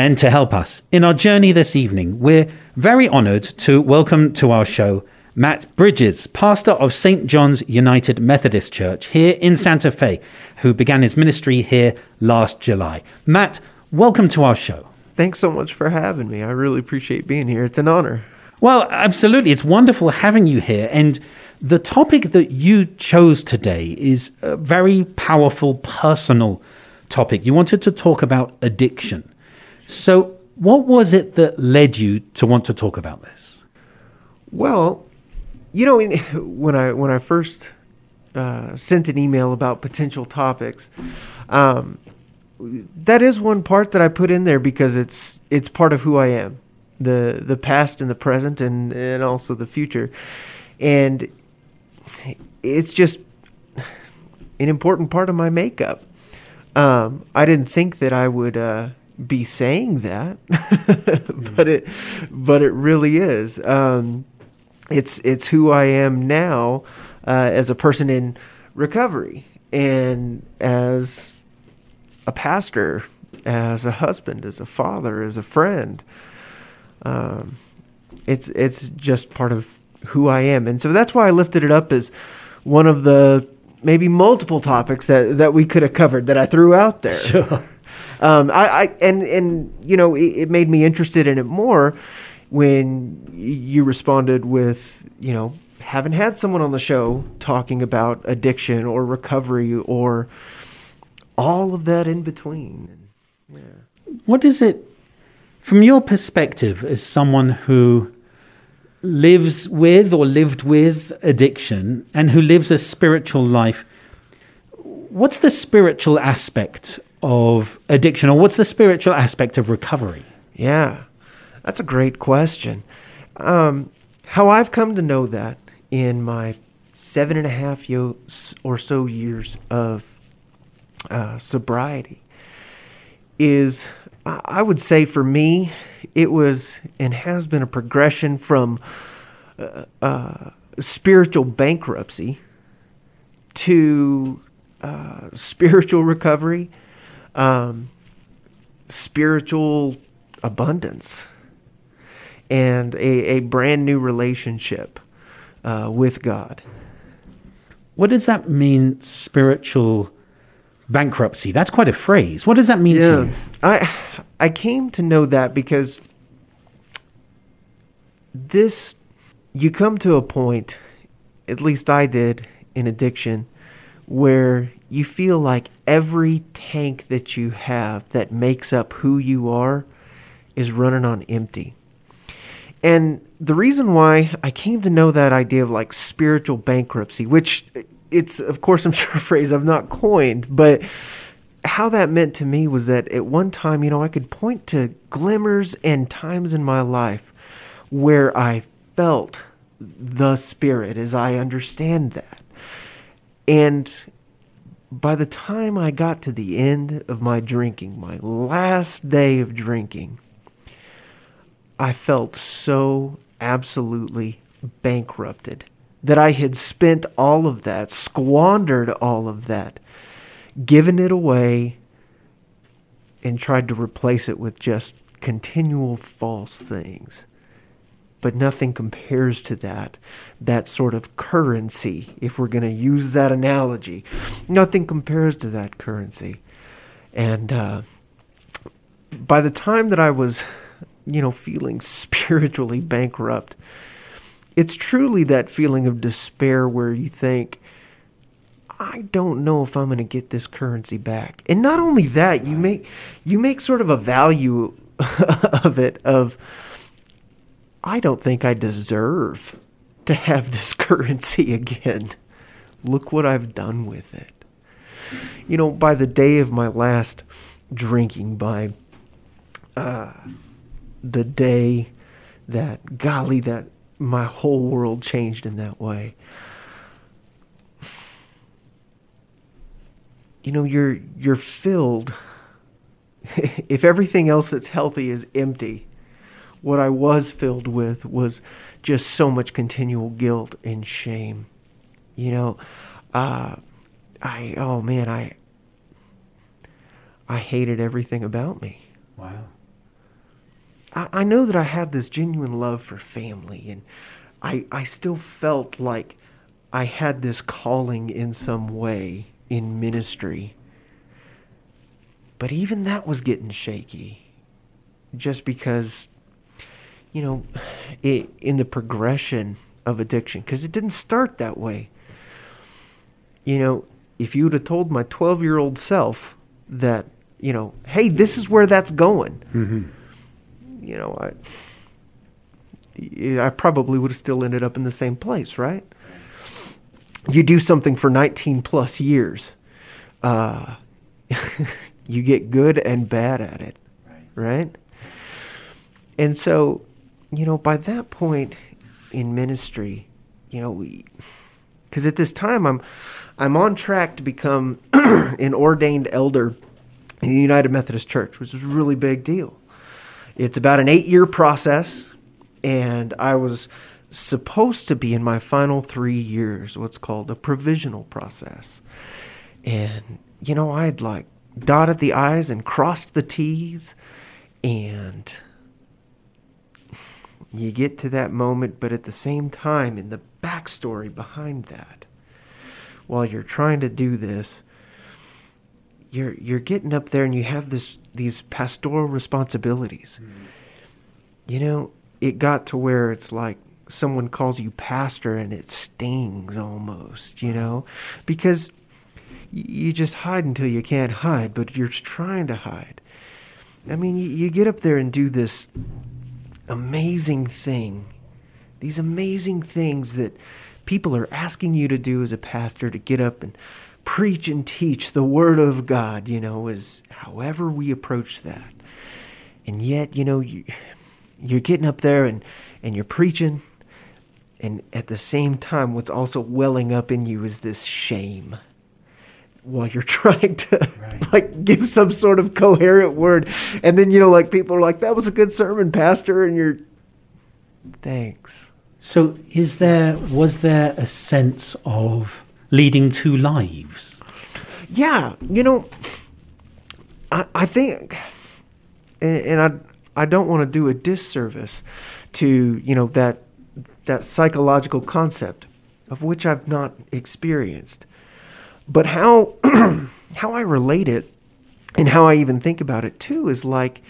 And to help us in our journey this evening, we're very honoured to welcome to our show Matt Bridges, pastor of St. John's United Methodist Church here in Santa Fe, who began his ministry here last July. Matt, welcome to our show. Thanks so much for having me. I really appreciate being here. It's an honor. Well, absolutely. It's wonderful having you here. And the topic that you chose today is a very powerful, personal topic. You wanted to talk about addiction. So, what was it that led you to want to talk about this? Well, you know, when I when I first uh, sent an email about potential topics, um, that is one part that I put in there because it's it's part of who I am, the the past and the present and and also the future, and it's just an important part of my makeup. Um, I didn't think that I would uh, be saying that, but it but it really is. Um, it's it's who I am now uh, as a person in recovery and as a pastor, as a husband, as a father, as a friend. Um, it's it's just part of who I am, and so that's why I lifted it up as one of the maybe multiple topics that that we could have covered that I threw out there. Sure. Um, I, I and and you know it, it, made me interested in it more when you responded with you know haven't had someone on the show talking about addiction or recovery or all of that in between. Yeah. What is it from your perspective as someone who lives with or lived with addiction and who lives a spiritual life? What's the spiritual aspect of addiction, or what's the spiritual aspect of recovery? Yeah, that's a great question. Um, how I've come to know that in my seven and a half yo- or so years of uh, sobriety is, I would say for me, it was and has been a progression from uh, uh, spiritual bankruptcy to uh, spiritual recovery um, spiritual abundance and a, a brand new relationship uh, with God. What does that mean, spiritual bankruptcy? That's quite a phrase. What does that mean yeah, to you? I, I came to know that because this, you come to a point, at least I did in addiction, where you feel like every tank that you have that makes up who you are is running on empty. And the reason why I came to know that idea of like spiritual bankruptcy, which it's, of course, I'm sure a phrase I've not coined, but how that meant to me was that at one time, you know, I could point to glimmers and times in my life where I felt the Spirit as I understand that. And by the time I got to the end of my drinking, my last day of drinking, I felt so absolutely bankrupted that I had spent all of that, squandered all of that, given it away, and tried to replace it with just continual false things but nothing compares to that that sort of currency if we're going to use that analogy. Nothing compares to that currency. And uh, by the time that i was you know feeling spiritually bankrupt it's truly that feeling of despair where you think I don't know if I'm going to get this currency back. And not only that, you make you make sort of a value of it of I don't think I deserve to have this currency again. Look what I've done with it. You know, by the day of my last drinking, by uh, the day that golly that my whole world changed in that way. You know, you're you're filled if everything else that's healthy is empty, what I was filled with was just so much continual guilt and shame. You know, uh, I oh man, I I hated everything about me. Wow. I, I know that I had this genuine love for family, and I I still felt like I had this calling in some way in ministry. But even that was getting shaky, just because, you know, it, in the progression of addiction, because it didn't start that way. You know, if you would have told my 12 year old self that, you know, hey, this is where that's going, Mm-hmm. you know, I, I probably would have still ended up in the same place, right? You do something for 19 plus years, uh, you get good and bad at it, right? And so, you know, by that point in ministry, you know, because at this time I'm, I'm on track to become an ordained elder in the United Methodist Church, which is a really big deal. It's about an eight year process, and I was supposed to be in my final three years, what's called a provisional process. And, you know, I'd like dotted the I's and crossed the T's, and you get to that moment, but at the same time, in the backstory behind that, while you're trying to do this, you're you're getting up there and you have this these pastoral responsibilities. You know, it got to where it's like someone calls you pastor and it stings almost, you know, because you just hide until you can't hide, but you're trying to hide. I mean, you, you get up there and do this amazing thing, these amazing things that people are asking you to do as a pastor to get up and preach and teach the Word of God, you know, is however we approach that. And yet, you know, you, you're getting up there and, and you're preaching, and at the same time, what's also welling up in you is this shame while you're trying to Right. like give some sort of coherent word and then you know like people are like that was a good sermon pastor and you're thanks So, is there was there a sense of leading two lives? yeah you know i, I think and, and i i don't want to do a disservice to you know that that psychological concept of which i've not experienced but how how i relate it and how i even think about it too is like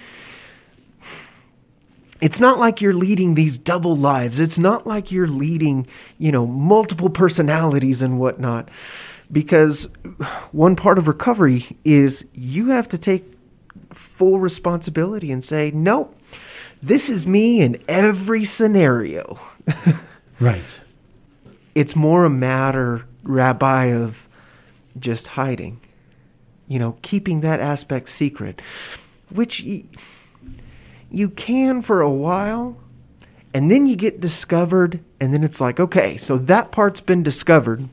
it's not like you're leading these double lives. It's not like you're leading, you know, multiple personalities and whatnot. Because one part of recovery is you have to take full responsibility and say, no, this is me in every scenario. Right. it's more a matter, Rabbi, of just hiding, you know, keeping that aspect secret, which y- you can for a while, and then you get discovered, and then it's like, okay, so that part's been discovered.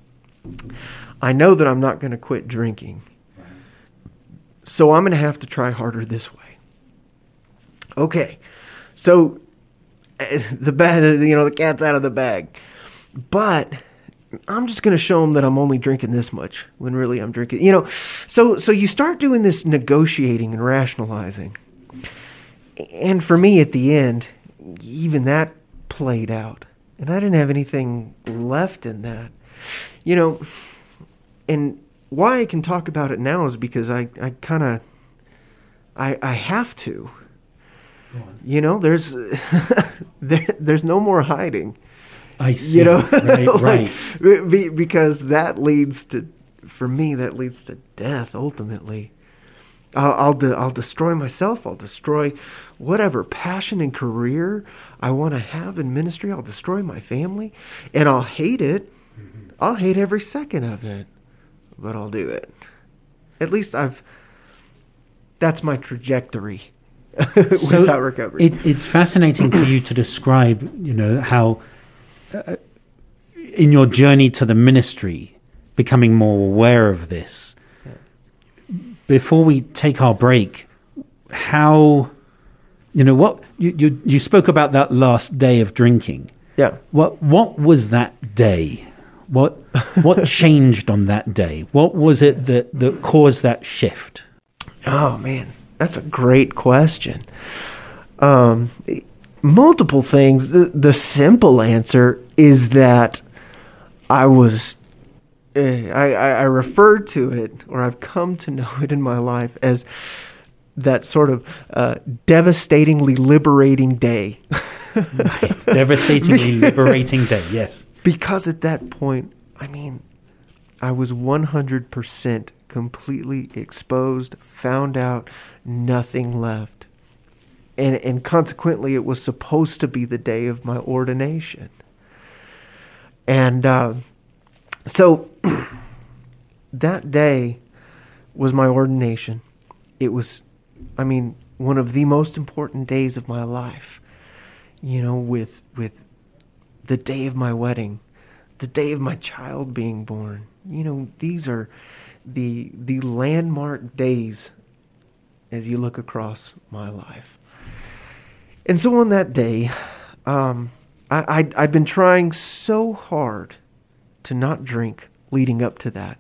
I know that I'm not going to quit drinking. So I'm going to have to try harder this way. Okay. So eh, the bag, you know, the cat's out of the bag. But I'm just going to show them that I'm only drinking this much when really I'm drinking, you know. So so you start doing this negotiating and rationalizing. And for me at the end, even that played out. And I didn't have anything left in that. You know, and why I can talk about it now is because I, I kind of I I have to. You know, there's there, there's no more hiding. I see. You know, right, Like, right. be- because that leads to, for me, that leads to death ultimately. I'll I'll, de- I'll destroy myself. I'll destroy whatever passion and career I want to have in ministry. I'll destroy my family, and I'll hate it. Mm-hmm. I'll hate every second of it, but I'll do it. At least I've. That's my trajectory So recovery. It, it's fascinating for you to describe, you know, how uh, in your journey to the ministry, becoming more aware of this. Before we take our break, how, you know, what you, you you spoke about that last day of drinking. yeah. What what was that day? What what changed on that day? What was it that, that caused that shift? Oh man, that's a great question. Um, multiple things. The the simple answer is that I was. eh, I, I I refer to it, or I've come to know it in my life as that sort of uh, devastatingly liberating day. Devastatingly liberating day. Yes. because at that point, I mean, I was 100% completely exposed, found out, nothing left. And, and consequently, it was supposed to be the day of my ordination. And uh, so that day was my ordination. It was, I mean, one of the most important days of my life. You know, with with the day of my wedding, the day of my child being born. You know, these are the the landmark days as you look across my life. And so on that day, um, I, I'd, I'd been trying so hard to not drink leading up to that.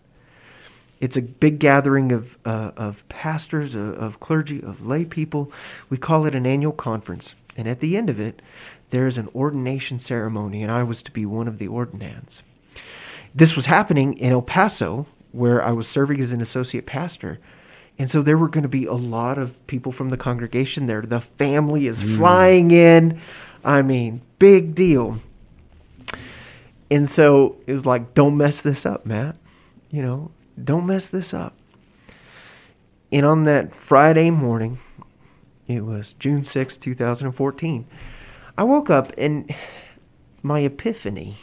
It's a big gathering of, uh, of pastors, of, of clergy, of lay people. We call it an annual conference. And at the end of it, there is an ordination ceremony, and I was to be one of the ordinands. This was happening in El Paso, where I was serving as an associate pastor. And so there were going to be a lot of people from the congregation there. The family is mm. flying in. I mean, big deal. And so it was like, don't mess this up, Matt. You know, don't mess this up. And on that Friday morning, it was June sixth, 2014, I woke up and my epiphany,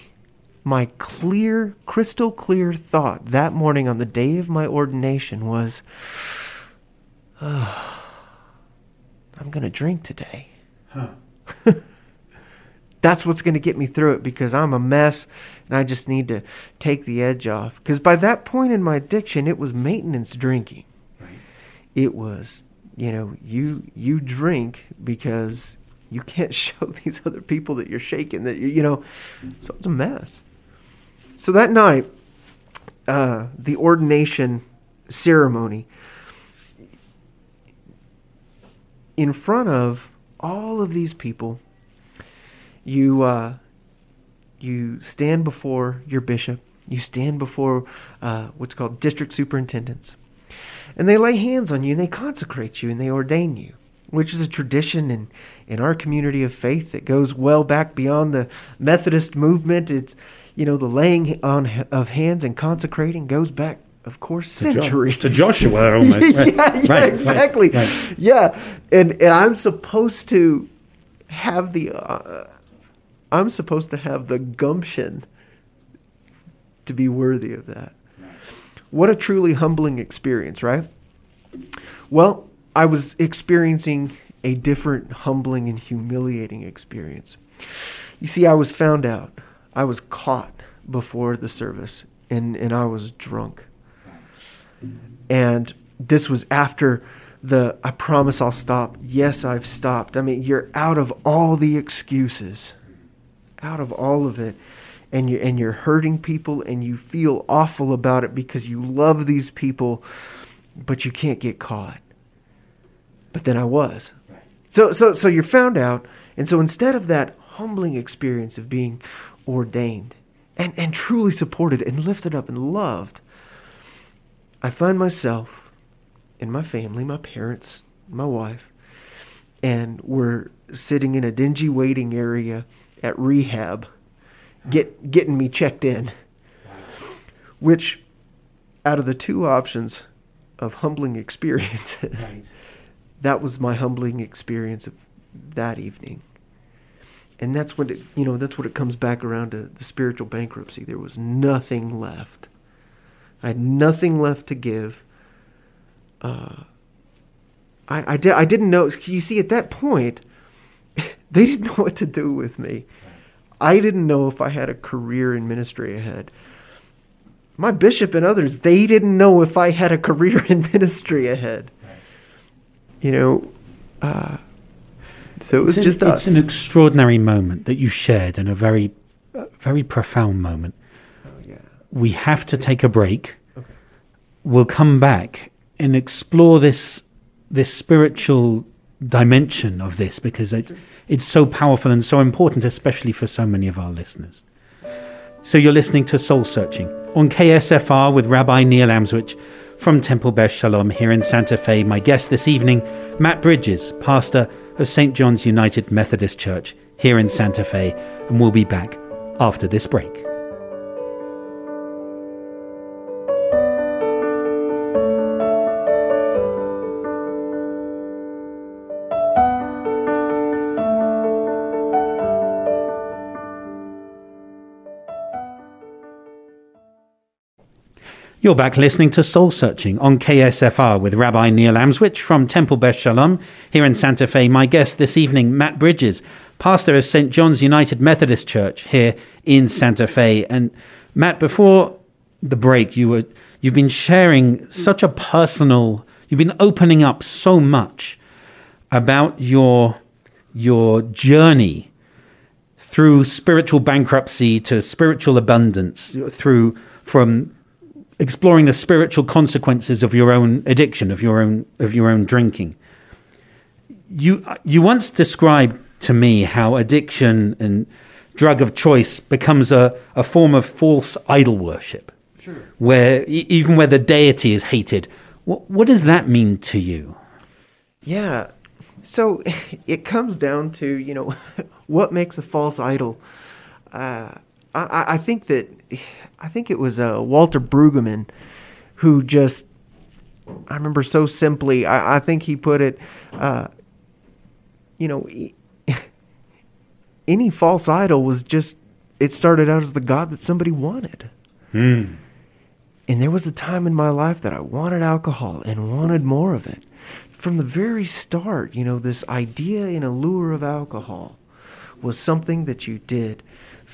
my clear, crystal clear thought that morning on the day of my ordination was, "Ah, I'm going to drink today. That's what's going to get me through it because I'm a mess and I just need to take the edge off. Because by that point in my addiction, it was maintenance drinking. It was, you know, you you drink because you can't show these other people that you're shaking that you you know. So it's a mess. So that night, uh, the ordination ceremony in front of all of these people you uh, you stand before your bishop. You stand before uh, what's called district superintendents. And they lay hands on you and they consecrate you and they ordain you which is a tradition in, in our community of faith that goes well back beyond the methodist movement. It's you know the laying on of hands and consecrating goes back of course To Jo- centuries to Joshua, almost. Right. yeah, yeah, right, exactly. right. Yeah, and and I'm supposed to have the uh, I'm supposed to have the gumption to be worthy of that. What a truly humbling experience, right? Well, I was experiencing a different humbling and humiliating experience. You see, I was found out. I was caught before the service and, and I was drunk. And this was after the I promise I'll stop. Yes, I've stopped. I mean, you're out of all the excuses. Out of all of it. And you and you're hurting people and you feel awful about it because you love these people, but you can't get caught. But then I was. So so so you're found out, and so instead of that humbling experience of being ordained and, and truly supported and lifted up and loved, I find myself and my family, my parents, my wife, and we're sitting in a dingy waiting area at rehab, get getting me checked in. Which, out of the two options of humbling experiences, that was my humbling experience of that evening. And that's what it, you know, that's what it comes back around to the spiritual bankruptcy. There was nothing left. I had nothing left to give. Uh, I, I, di- I didn't know. You see, at that point, they didn't know what to do with me. I didn't know if I had a career in ministry ahead. My bishop and others, they didn't know if I had a career in ministry ahead. You know, uh, so it was it's just an, us. It's an extraordinary moment that you shared and a very, very profound moment. Oh, yeah. We have to take a break. Okay. We'll come back and explore this this spiritual dimension of this because it, it's so powerful and so important, especially for so many of our listeners. So you're listening to Soul Searching on KSFR with Rabbi Neil Amswych from Temple Beth Shalom here in Santa Fe. My guest this evening, Matt Bridges, pastor of St. John's United Methodist Church here in Santa Fe, and we'll be back after this break. You're back listening to Soul Searching on KSFR with Rabbi Neil Amswych from Temple Beth Shalom here in Santa Fe. My guest this evening, Matt Bridges, pastor of St. John's United Methodist Church here in Santa Fe. And Matt, before the break, you were you've been sharing such a personal, you've been opening up so much about your your journey through spiritual bankruptcy to spiritual abundance, through from exploring the spiritual consequences of your own addiction, of your own of your own drinking. You you once described to me how addiction and drug of choice becomes a, a form of false idol worship, Sure. where even where the deity is hated. What, what does that mean to you? Yeah. So it comes down to, you know, what makes a false idol. Uh, I, I think that I think it was uh, Walter Brueggemann who just I remember so simply. I, I think he put it, uh, you know, any false idol was just it started out as the god that somebody wanted. Mm. And there was a time in my life that I wanted alcohol and wanted more of it. From the very start, you know, this idea and allure of alcohol was something that you did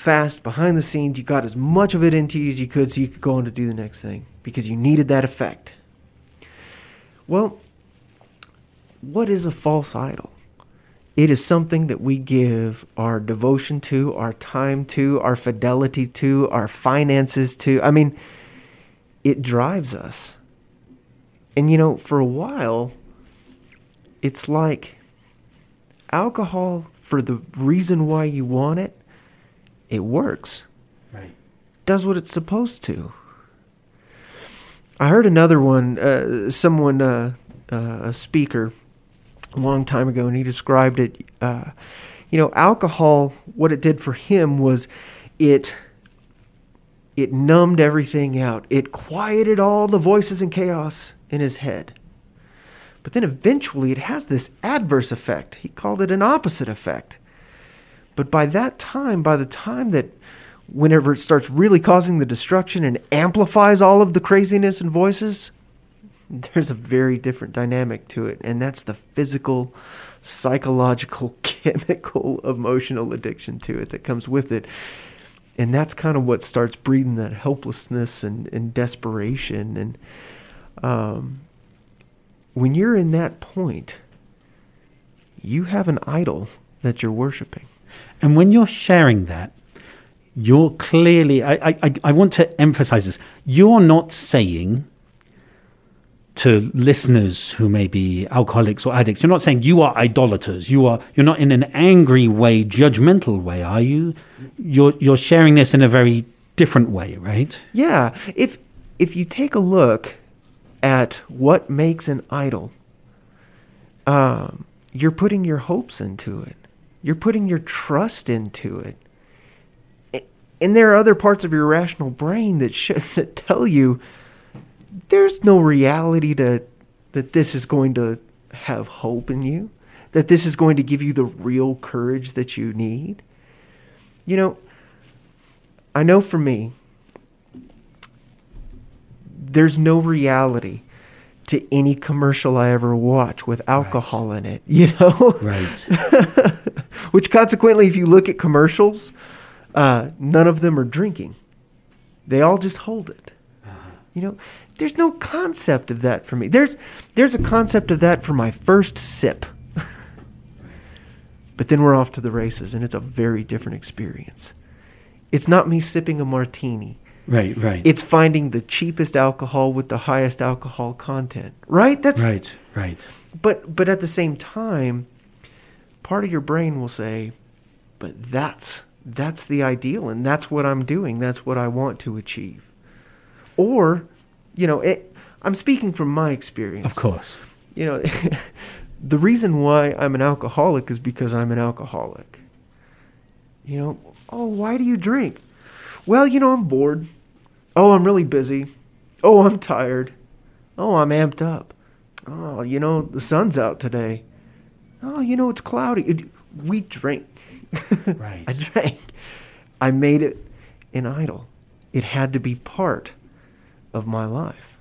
fast behind the scenes. You got as much of it into you as you could so you could go on to do the next thing because you needed that effect. Well, what is a false idol? It is something that we give our devotion to, our time to, our fidelity to, our finances to. I mean, it drives us. And you know, for a while, it's like alcohol, for the reason why you want it, it works. Right. Does what it's supposed to. I heard another one, uh, someone, uh, uh, a speaker, a long time ago, and he described it. Uh, you know, alcohol. What it did for him was, it it numbed everything out. It quieted all the voices and chaos in his head. But then eventually, it has this adverse effect. He called it an opposite effect. But by that time, by the time that whenever it starts really causing the destruction and amplifies all of the craziness and voices, there's a very different dynamic to it. And that's the physical, psychological, chemical, emotional addiction to it that comes with it. And that's kind of what starts breeding that helplessness and, and desperation. And um, when you're in that point, you have an idol that you're worshiping. And when you're sharing that, you're clearly, I, I, I want to emphasize this, you're not saying to listeners who may be alcoholics or addicts, you're not saying you are idolaters. You are, you're not in an angry way, judgmental way, are you? You're, you're sharing this in a very different way, right? Yeah. If, if you take a look at what makes an idol, um, you're putting your hopes into it. You're putting your trust into it. And there are other parts of your rational brain that should that tell you there's no reality to that this is going to have hope in you, that this is going to give you the real courage that you need. You know, I know for me, there's no reality to any commercial I ever watch with alcohol in it, you know? Right. Which consequently, if you look at commercials, uh, none of them are drinking. They all just hold it. You know, there's no concept of that for me. There's there's a concept of that for my first sip. but then we're off to the races and it's a very different experience. It's not me sipping a martini. Right, right. It's finding the cheapest alcohol with the highest alcohol content. Right? That's right, right. but but at the same time, part of your brain will say, "But that's that's the ideal, and that's what I'm doing. That's what I want to achieve." Or, you know, it, I'm speaking from my experience. Of course. You know, the reason why I'm an alcoholic is because I'm an alcoholic. You know, oh, why do you drink? Well, you know, I'm bored. Oh, I'm really busy. Oh, I'm tired. Oh, I'm amped up. Oh, you know, the sun's out today. Oh, you know, it's cloudy. It- we drink. Right. I drank. I made it an idol. It had to be part of my life.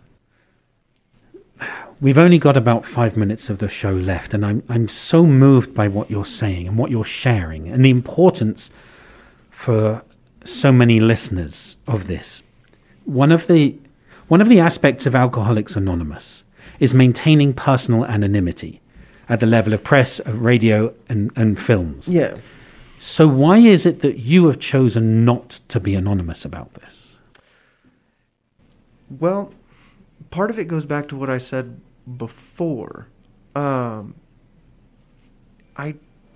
We've only got about five minutes of the show left, and I'm I'm so moved by what you're saying and what you're sharing, and the importance for so many listeners of this. One of the one of the aspects of Alcoholics Anonymous is maintaining personal anonymity at the level of press, of radio, and, and films. Yeah. So why is it that you have chosen not to be anonymous about this? Well, part of it goes back to what I said before. Um, I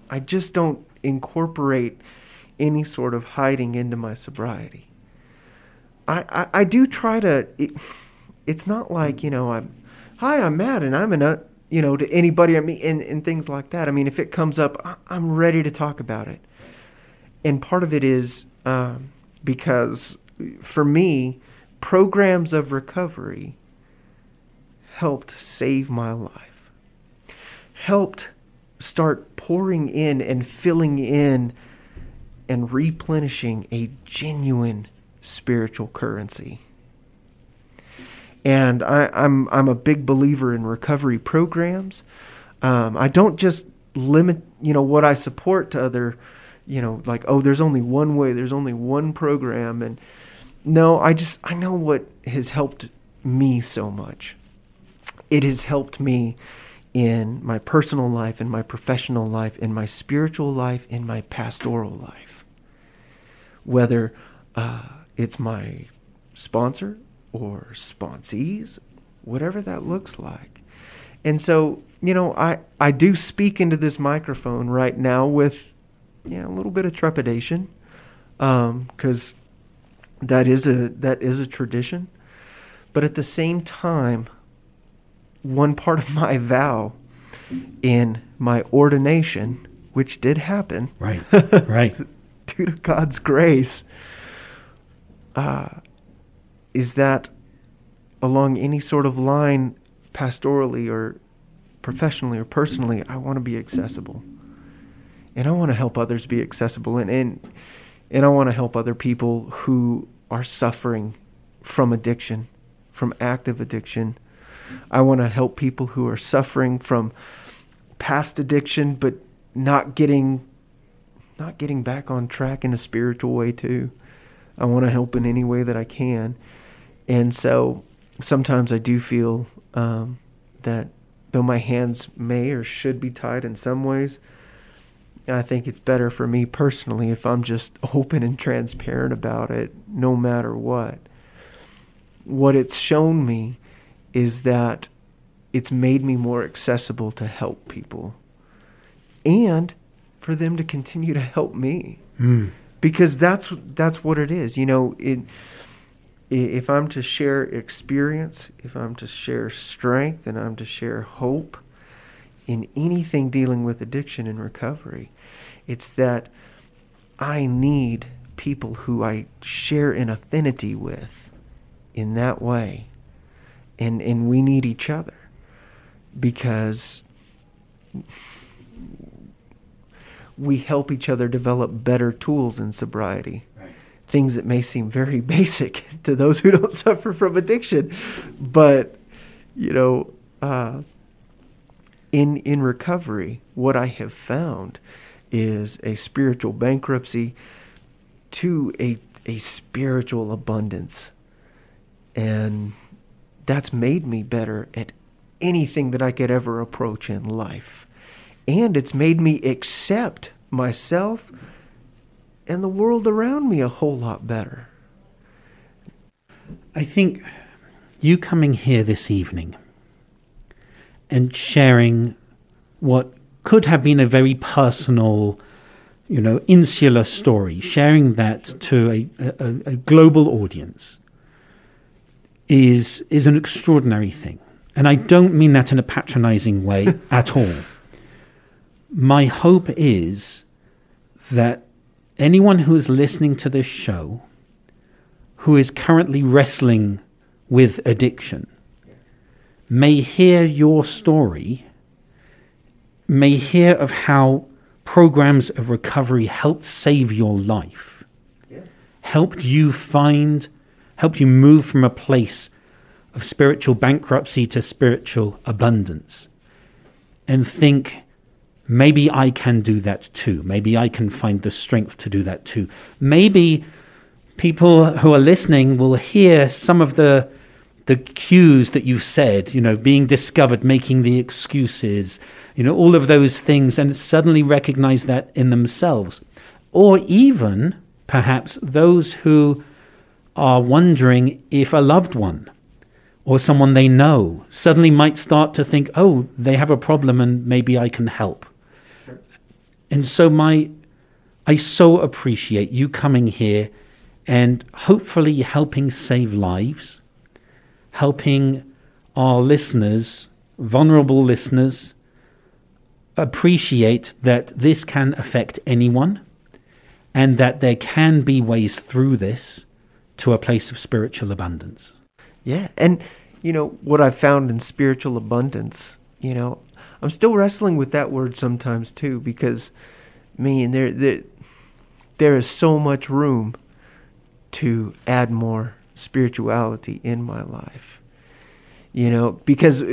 I just don't incorporate any sort of hiding into my sobriety. I, I, I do try to. It, it's not like you know I'm. Hi, I'm Matt, and I'm an. Uh, you know, to anybody I meet and, and things like that. I mean, if it comes up, I, I'm ready to talk about it. And part of it is um, because for me, programs of recovery helped save my life, helped start pouring in and filling in and replenishing a genuine spiritual currency. And I, I'm I'm a big believer in recovery programs. Um, I don't just limit you know what I support to other, you know, like oh there's only one way, there's only one program, and no, I just I know what has helped me so much. It has helped me in my personal life, in my professional life, in my spiritual life, in my pastoral life. Whether uh, it's my sponsor or sponsees, whatever that looks like. And so, you know, I, I do speak into this microphone right now with yeah, a little bit of trepidation um, because that is a that is a tradition. But at the same time, one part of my vow in my ordination, which did happen, Right, right. due to God's grace, uh, is that along any sort of line, pastorally or professionally or personally, I want to be accessible, and I want to help others be accessible, and and and I want to help other people who are suffering from addiction, from active addiction. I want to help people who are suffering from past addiction, but not getting not getting back on track in a spiritual way too. I want to help in any way that I can, and so sometimes I do feel um, that though my hands may or should be tied in some ways, I think it's better for me personally if I'm just open and transparent about it, no matter what. What it's shown me is that it's made me more accessible to help people and for them to continue to help me Mm. Because that's that's what it is. You know it, if i'm to share experience if i'm to share strength and i'm to share hope in anything dealing with addiction and recovery it's that i need people who i share an affinity with in that way. And and we need each other because we help each other develop better tools in sobriety. Right. Things that may seem very basic to those who don't suffer from addiction. But, you know, uh, in in recovery, what I have found is a spiritual bankruptcy to a a spiritual abundance, and that's made me better at anything that I could ever approach in life, and it's made me accept myself and the world around me a whole lot better. I think you coming here this evening and sharing what could have been a very personal, you know, insular story, sharing that to a, a, a global audience is is an extraordinary thing. And I don't mean that in a patronizing way at all. My hope is that anyone who is listening to this show who is currently wrestling with addiction may hear your story, may hear of how programs of recovery helped save your life, helped you find, helped you move from a place of spiritual bankruptcy to spiritual abundance, and think, maybe I can do that too. Maybe I can find the strength to do that too. Maybe people who are listening will hear some of the the cues that you've said, you know, being discovered, making the excuses, you know, all of those things, and suddenly recognize that in themselves. Or even, perhaps, those who are wondering if a loved one or someone they know suddenly might start to think, oh, they have a problem and maybe I can help. And so, my, I so appreciate you coming here and hopefully helping save lives, helping our listeners, vulnerable listeners, appreciate that this can affect anyone and that there can be ways through this to a place of spiritual abundance. Yeah. And, you know, what I've found in spiritual abundance, you know, I'm still wrestling with that word sometimes too because, man, there, there, there is so much room to add more spirituality in my life. You know, because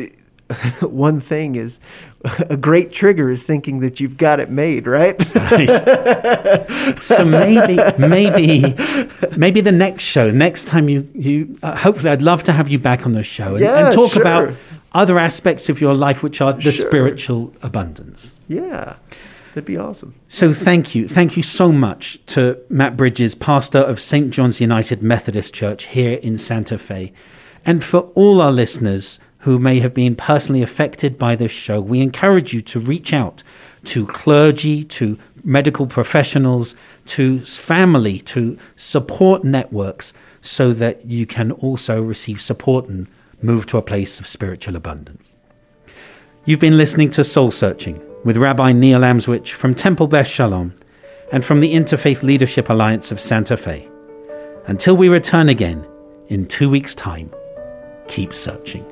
one thing is a great trigger is thinking that you've got it made, right? right. So maybe, maybe, maybe the next show, next time you, you uh, hopefully, I'd love to have you back on the show and, yeah, and talk sure. about other aspects of your life, which are the sure. spiritual abundance. Yeah. That'd be awesome. So thank you. Thank you so much to Matt Bridges, pastor of St. John's United Methodist Church here in Santa Fe. And for all our listeners who may have been personally affected by this show, we encourage you to reach out to clergy, to medical professionals, to family, to support networks so that you can also receive support and move to a place of spiritual abundance. You've been listening to Soul Searching with Rabbi Neil Amswych from Temple Beth Shalom and from the Interfaith Leadership Alliance of Santa Fe. Until we return again in two weeks' time, keep searching.